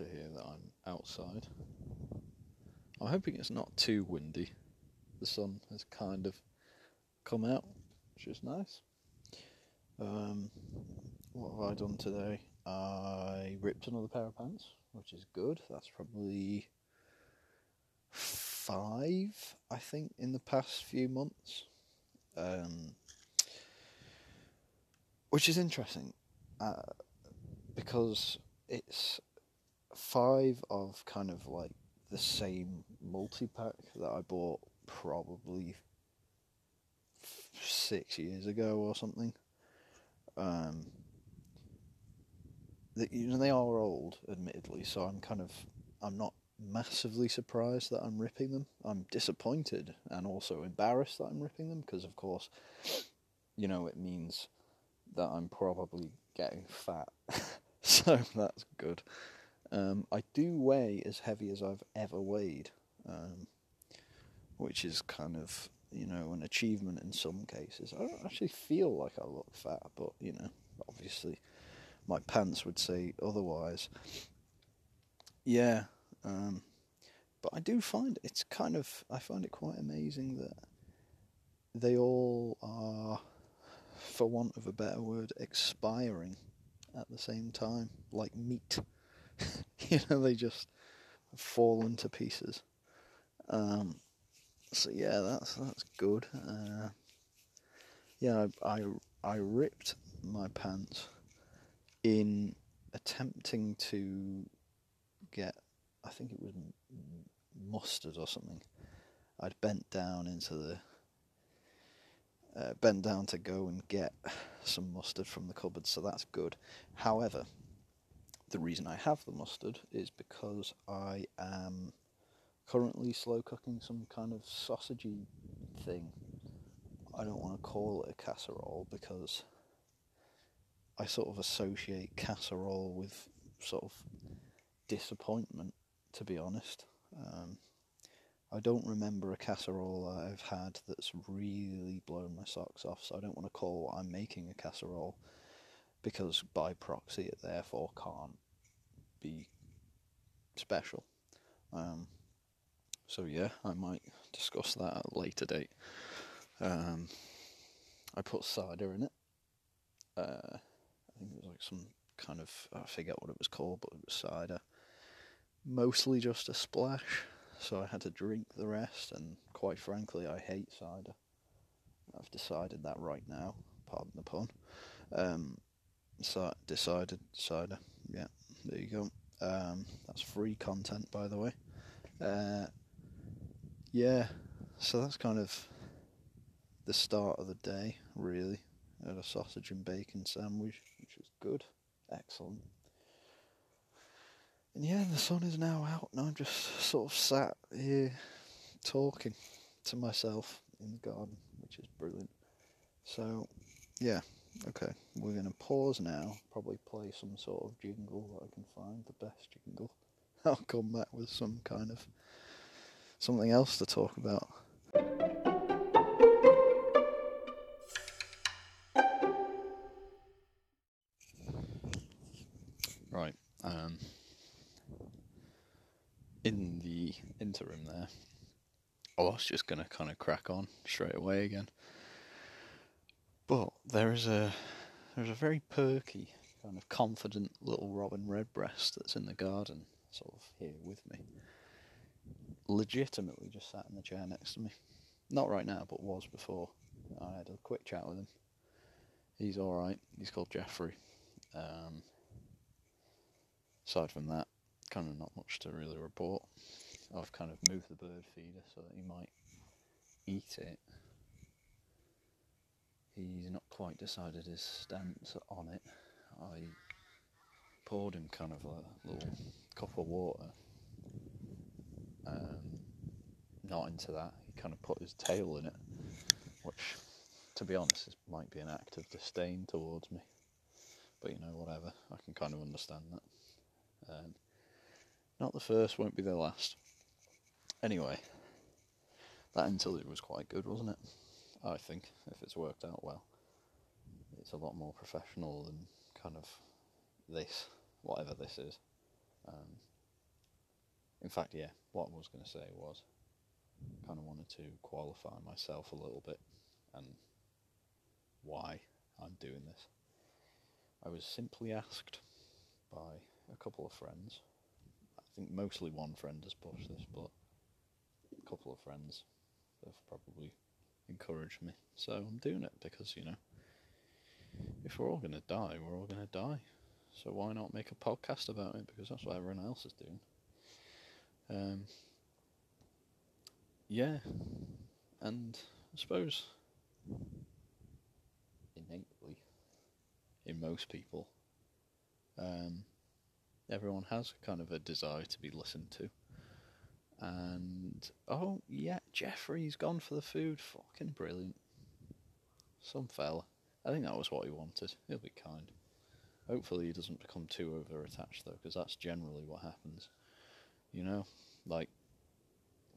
to hear that I'm outside. I'm hoping it's not too windy. The sun has kind of come out, which is nice. Um, what have I done today? I ripped another pair of pants, which is good. That's probably five, I think, in the past few months. Um, which is interesting uh, because it's five of kind of like the same multi pack that I bought probably six years ago or something. Um, they, you know, they are old, admittedly, so I'm kind of I'm not massively surprised that I'm ripping them. I'm disappointed and also embarrassed that I'm ripping them because, of course, you know, it means that I'm probably getting fat. so that's good. Um, I do weigh as heavy as I've ever weighed, um, which is kind of, you know, an achievement in some cases. I don't actually feel like I look fat, but, you know, obviously my pants would say otherwise. Yeah, um, but I do find it's kind of I find it quite amazing that they all are, for want of a better word, expiring at the same time, like meat. you know, they just fall into pieces. Um, so yeah, that's that's good. Uh, yeah, I, I I ripped my pants in attempting to get I think it was mustard or something. I'd bent down into the uh, bent down to go and get some mustard from the cupboard, so that's good. However, the reason I have the mustard is because I am currently slow cooking some kind of sausagey thing. I don't want to call it a casserole because I sort of associate casserole with sort of disappointment to be honest. Um, I don't remember a casserole I've had that's really blown my socks off, so I don't want to call what I'm making a casserole because by proxy it therefore can't be special. Um, so yeah, I might discuss that at a later date. Um, I put cider in it. Uh, I think it was like some kind of I forget what it was called, but it was cider mostly just a splash, so I had to drink the rest, and quite frankly, I hate cider. I've decided that right now, pardon the pun. Um, decided cider, yeah, there you go. Um, that's free content, by the way. Uh, yeah, so that's kind of the start of the day, really. I had a sausage and bacon sandwich, which was good, excellent. And yeah, the sun is now out, and I'm just sort of sat here talking to myself in the garden, which is brilliant. So, yeah, okay, we're going to pause now, probably play some sort of jingle that I can find, the best jingle. I'll come back with some kind of something else to talk about. Right. Um, in the interim there, I was just going to kind of crack on straight away again. But there is a there's a very perky, kind of confident little robin redbreast that's in the garden, sort of here with me. Legitimately just sat in the chair next to me. Not right now, but was before. I had a quick chat with him. He's alright. He's called Jeffrey. Um, aside from that, kind of not much to really report. I've kind of moved the bird feeder so that he might eat it. He's not quite decided his stance on it. I poured him kind of a little cup of water. Um, not into that. He kind of put his tail in it, which, to be honest, is, might be an act of disdain towards me. But you know, whatever. I can kind of understand that. Um, not the first, won't be the last. Anyway, that interlude was quite good, wasn't it? I think, if it's worked out well. It's a lot more professional than kind of this, whatever this is. Um, In fact, yeah, what I was going to say was kind of wanted to qualify myself a little bit and why I'm doing this. I was simply asked by a couple of friends. I think mostly one friend has pushed this, but a couple of friends have probably encouraged me. So I'm doing it because, you know, if we're all going to die, we're all going to die. So why not make a podcast about it? Because that's what everyone else is doing. Um, yeah, and I suppose innately, in most people, um, everyone has kind of a desire to be listened to. And oh yeah, Jeffrey's gone for the food. Fucking brilliant. Some fella. I think that was what he wanted. He'll be kind. Hopefully, he doesn't become too over attached though, because that's generally what happens. You know, like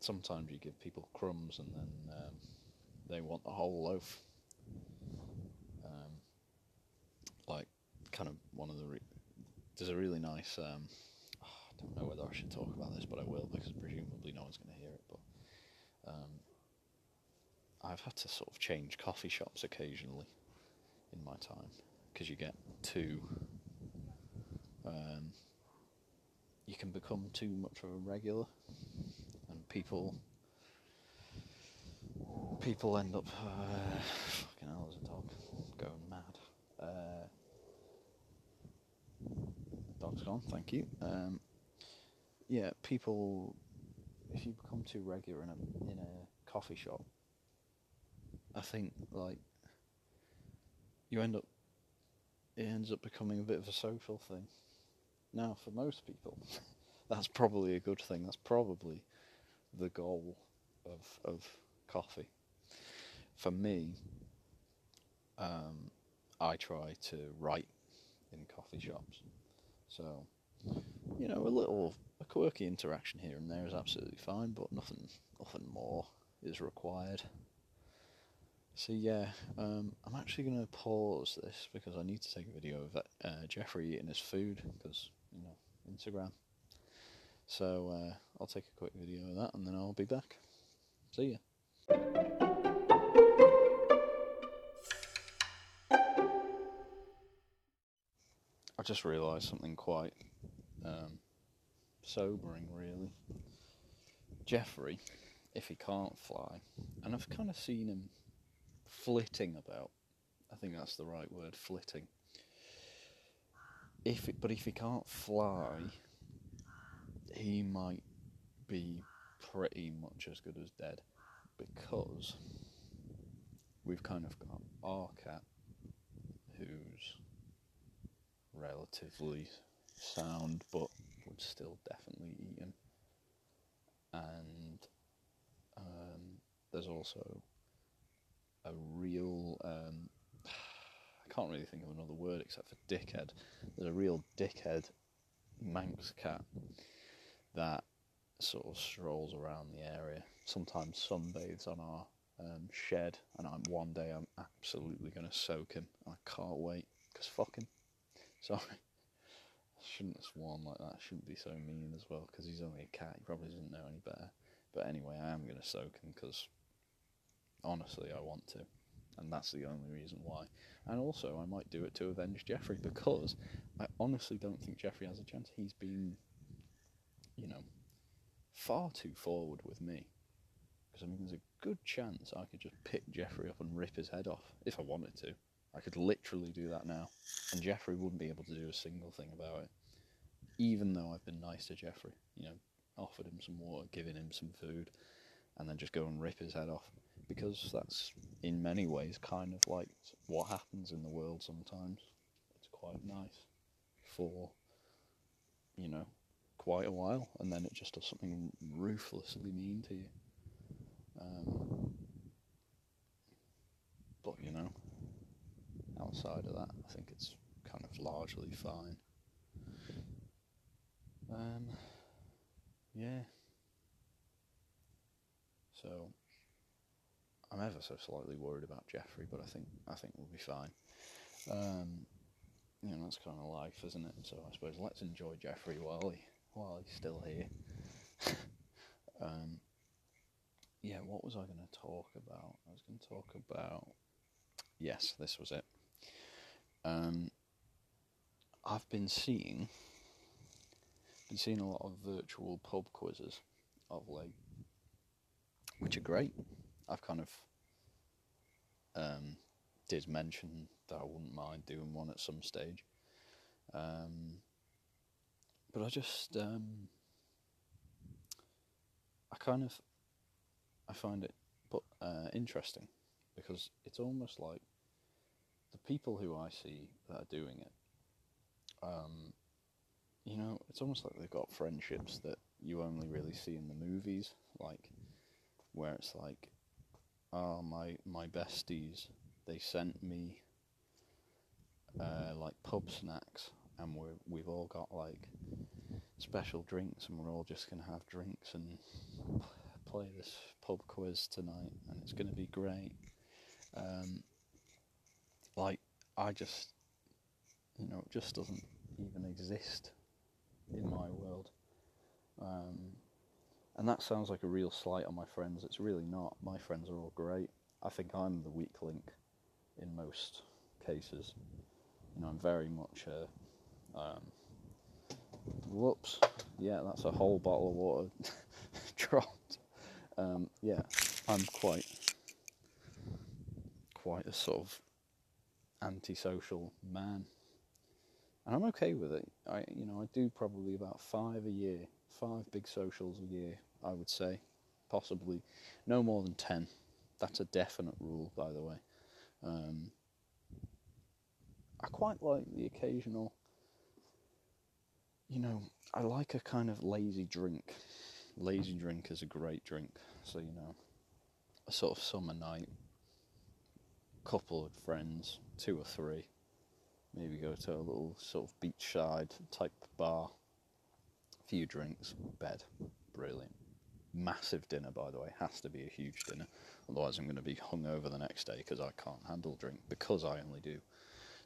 sometimes you give people crumbs and then um, they want the whole loaf. Um, like, kind of one of the. Re- there's a really nice. Um, don't know whether I should talk about this, but I will because presumably no one's going to hear it. But um, I've had to sort of change coffee shops occasionally in my time because you get too. Um, you can become too much of a regular and people people end up uh, fucking hell there's a dog going mad uh, dog's gone thank you um, yeah people if you become too regular in a in a coffee shop I think like you end up it ends up becoming a bit of a social thing. Now for most people that's probably a good thing. That's probably the goal of of coffee. For me, um, I try to write in coffee shops, so you know a little a quirky interaction here and there is absolutely fine, but nothing nothing more is required. So yeah, um, I'm actually going to pause this because I need to take a video of uh, Jeffrey eating his food because you know Instagram. So uh, I'll take a quick video of that and then I'll be back. See ya. I just realised something quite um, sobering, really. Jeffrey, if he can't fly, and I've kind of seen him flitting about. I think that's the right word, flitting. If it, but if he can't fly, he might be pretty much as good as dead because we've kind of got our cat who's relatively sound but would still definitely eat him. And um, there's also a real. Um, I can't really think of another word except for dickhead. There's a real dickhead Manx cat that sort of strolls around the area. Sometimes sunbathes on our um, shed, and I'm one day I'm absolutely going to soak him. I can't wait because fuck him. Sorry, shouldn't have sworn like that. Shouldn't be so mean as well because he's only a cat. He probably doesn't know any better. But anyway, I am going to soak him because honestly, I want to, and that's the only reason why. And also, I might do it to avenge Jeffrey because I honestly don't think Jeffrey has a chance. He's been you know, far too forward with me. Because I mean, there's a good chance I could just pick Jeffrey up and rip his head off if I wanted to. I could literally do that now, and Jeffrey wouldn't be able to do a single thing about it. Even though I've been nice to Jeffrey, you know, offered him some water, given him some food, and then just go and rip his head off. Because that's, in many ways, kind of like what happens in the world sometimes. It's quite nice for, you know, quite a while, and then it just does something ruthlessly mean to you. Um, but you know, outside of that, I think it's kind of largely fine. Um, yeah. So I'm ever so slightly worried about Jeffrey, but I think I think we'll be fine. Um, you know, that's kind of life, isn't it? So I suppose let's enjoy Jeffrey while he while he's still here. Um, yeah, what was I going to talk about? I was going to talk about. Yes, this was it. Um, I've been seeing, been seeing a lot of virtual pub quizzes of late, which are great. I've kind of um, did mention that I wouldn't mind doing one at some stage. Um, but I just, um, I kind of, I find it but uh, interesting because it's almost like the people who I see that are doing it, um, you know, it's almost like they've got friendships that you only really see in the movies, like where it's like, oh my my besties, they sent me uh, like pub snacks, and we we've all got like special drinks, and we're all just gonna have drinks and play this pub quiz tonight, and it's gonna be great. Um, like I just, you know, it just doesn't even exist in my world. Um, and that sounds like a real slight on my friends. It's really not. My friends are all great. I think I'm the weak link in most cases. You know, I'm very much a. Um, whoops. Yeah, that's a whole bottle of water dropped. Um, yeah, I'm quite, quite a sort of antisocial man, and I'm okay with it. I, you know, I do probably about five a year, five big socials a year. I would say, possibly, no more than ten. That's a definite rule, by the way. Um, I quite like the occasional, you know, I like a kind of lazy drink. Lazy drink is a great drink. So, you know, a sort of summer night, couple of friends, two or three, maybe go to a little sort of beachside type bar, a few drinks, bed. Brilliant. Massive dinner, by the way, has to be a huge dinner. Otherwise, I'm going to be hungover the next day because I can't handle drink because I only do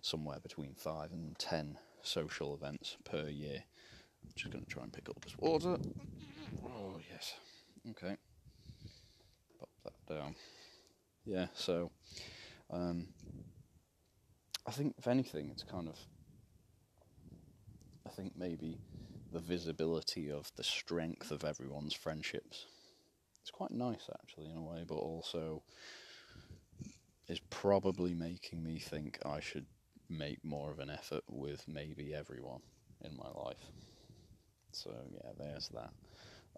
somewhere between five and ten social events per year. I'm just going to try and pick up this water. Oh, yes. Okay. Pop that down. Yeah, so um, I think, if anything, it's kind of. I think maybe the visibility of the strength of everyone's friendships. It's quite nice, actually, in a way, but also is probably making me think I should make more of an effort with maybe everyone in my life. So yeah, there's that.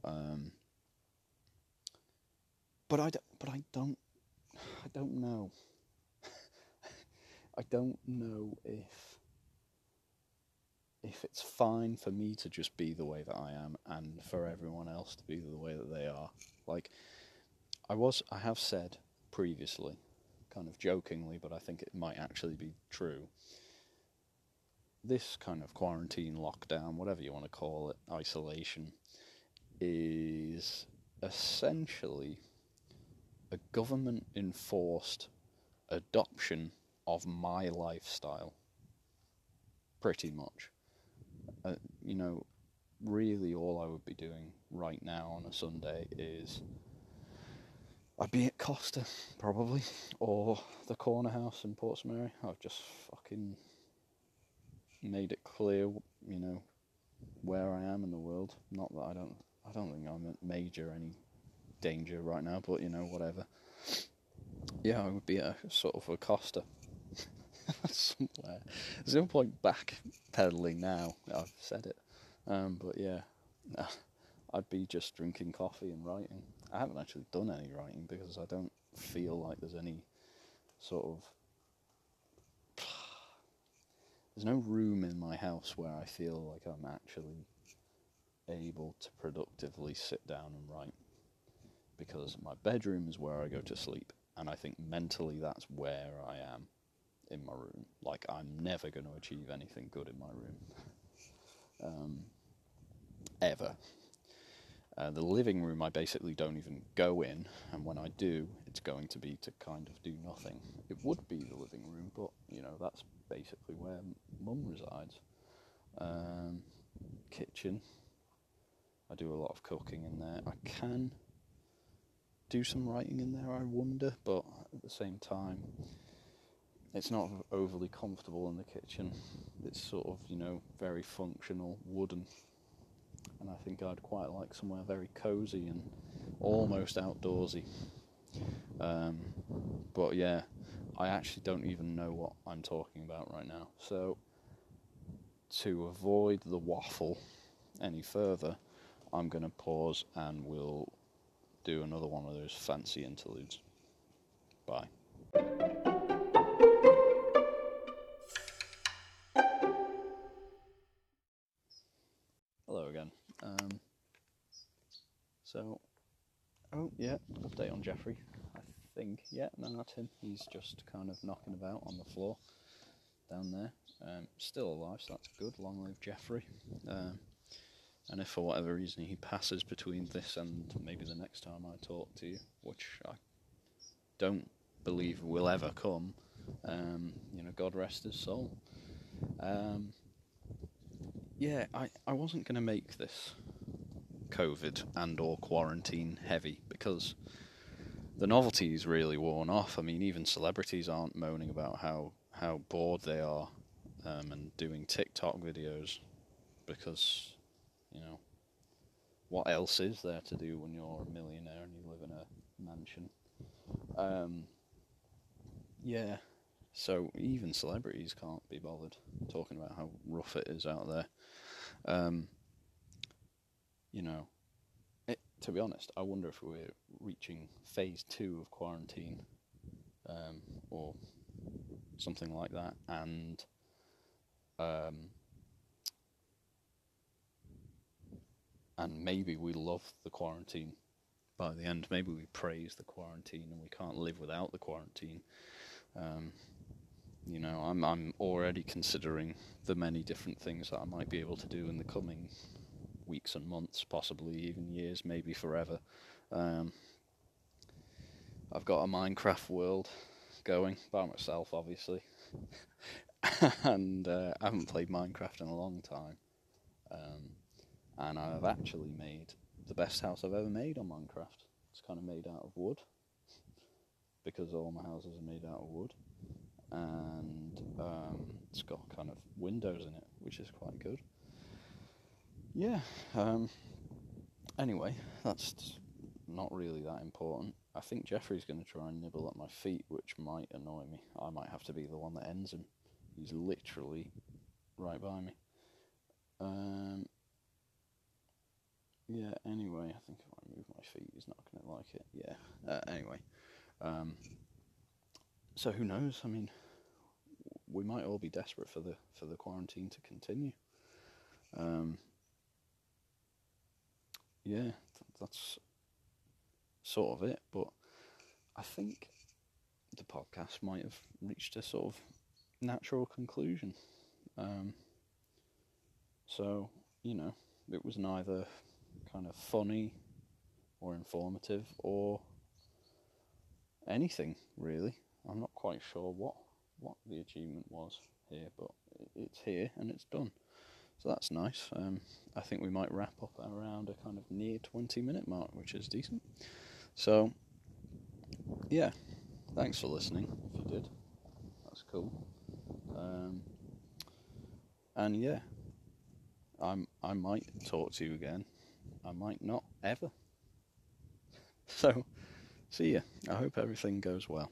Um, but I, do, but I don't, I don't know. I don't know if if it's fine for me to just be the way that I am and for mm-hmm. everyone else to be the way that they are. Like I was I have said previously, kind of jokingly, but I think it might actually be true. This kind of quarantine, lockdown, whatever you want to call it, isolation, is essentially a government enforced adoption of my lifestyle. Pretty much. Uh, you know, really all I would be doing right now on a Sunday is I'd be at Costa probably or the corner house in Portsmouth. I've just fucking made it clear, you know, where I am in the world. Not that I don't, I don't think I'm in major any danger right now, but you know, whatever. Yeah, I would be a sort of a Costa somewhere. There's no point back pedaling now. I've said it, um, but yeah, I'd be just drinking coffee and writing. I haven't actually done any writing because I don't feel like there's any sort of there's no room in my house where I feel like I'm actually able to productively sit down and write because my bedroom is where I go to sleep and I think mentally that's where I am in my room like I'm never going to achieve anything good in my room um, ever uh, the living room, I basically don't even go in, and when I do, it's going to be to kind of do nothing. It would be the living room, but you know that's basically where mum resides. Um, kitchen, I do a lot of cooking in there. I can do some writing in there, I wonder, but at the same time, it's not overly comfortable in the kitchen. It's sort of, you know, very functional, wooden. And I think I'd quite like somewhere very cosy and almost outdoorsy. Um, but yeah, I actually don't even know what I'm talking about right now. So, to avoid the waffle any further, I'm going to pause and we'll do another one of those fancy interludes. Bye. So, oh yeah, update on Jeffrey. I think yeah, no, not him. He's just kind of knocking about on the floor down there. Um, still alive, so that's good. Long live Jeffrey. Um, and if for whatever reason he passes between this and maybe the next time I talk to you, which I don't believe will ever come, um, you know, God rest his soul. Um, yeah, I, I wasn't going to make this COVID and or quarantine heavy because the novelty is really worn off. I mean, even celebrities aren't moaning about how, how bored they are um, and doing TikTok videos because, you know, what else is there to do when you're a millionaire and you live in a mansion? Um, yeah, so even celebrities can't be bothered talking about how rough it is out there. Um, you know, it, to be honest, I wonder if we're reaching phase two of quarantine um, or something like that, and um, and maybe we love the quarantine by the end. Maybe we praise the quarantine and we can't live without the quarantine. Um, you know, I'm I'm already considering the many different things that I might be able to do in the coming weeks and months, possibly even years, maybe forever. Um, I've got a Minecraft world going by myself, obviously, and uh, I haven't played Minecraft in a long time. Um, and I've actually made the best house I've ever made on Minecraft. It's kind of made out of wood because all my houses are made out of wood, and um, it's got kind of windows in it, which is quite good. Yeah. Um, anyway, that's not really that important. I think Jeffrey's going to try and nibble at my feet, which might annoy me. I might have to be the one that ends him. He's literally right by me. Um, yeah, anyway, I think if I move my feet, he's not going to like it. Yeah, uh, anyway. Um, so who knows? I mean, we might all be desperate for the for the quarantine to continue. Um, yeah, th- that's sort of it. But I think the podcast might have reached a sort of natural conclusion. Um, so you know, it was neither kind of funny or informative or anything really. I'm not quite sure what what the achievement was here, but it's here and it's done. So that's nice. Um, I think we might wrap up around a kind of near 20 minute mark, which is decent. So, yeah, thanks for listening. If you did, that's cool. Um, and yeah, I'm I might talk to you again. I might not ever. So, see ya. I hope everything goes well.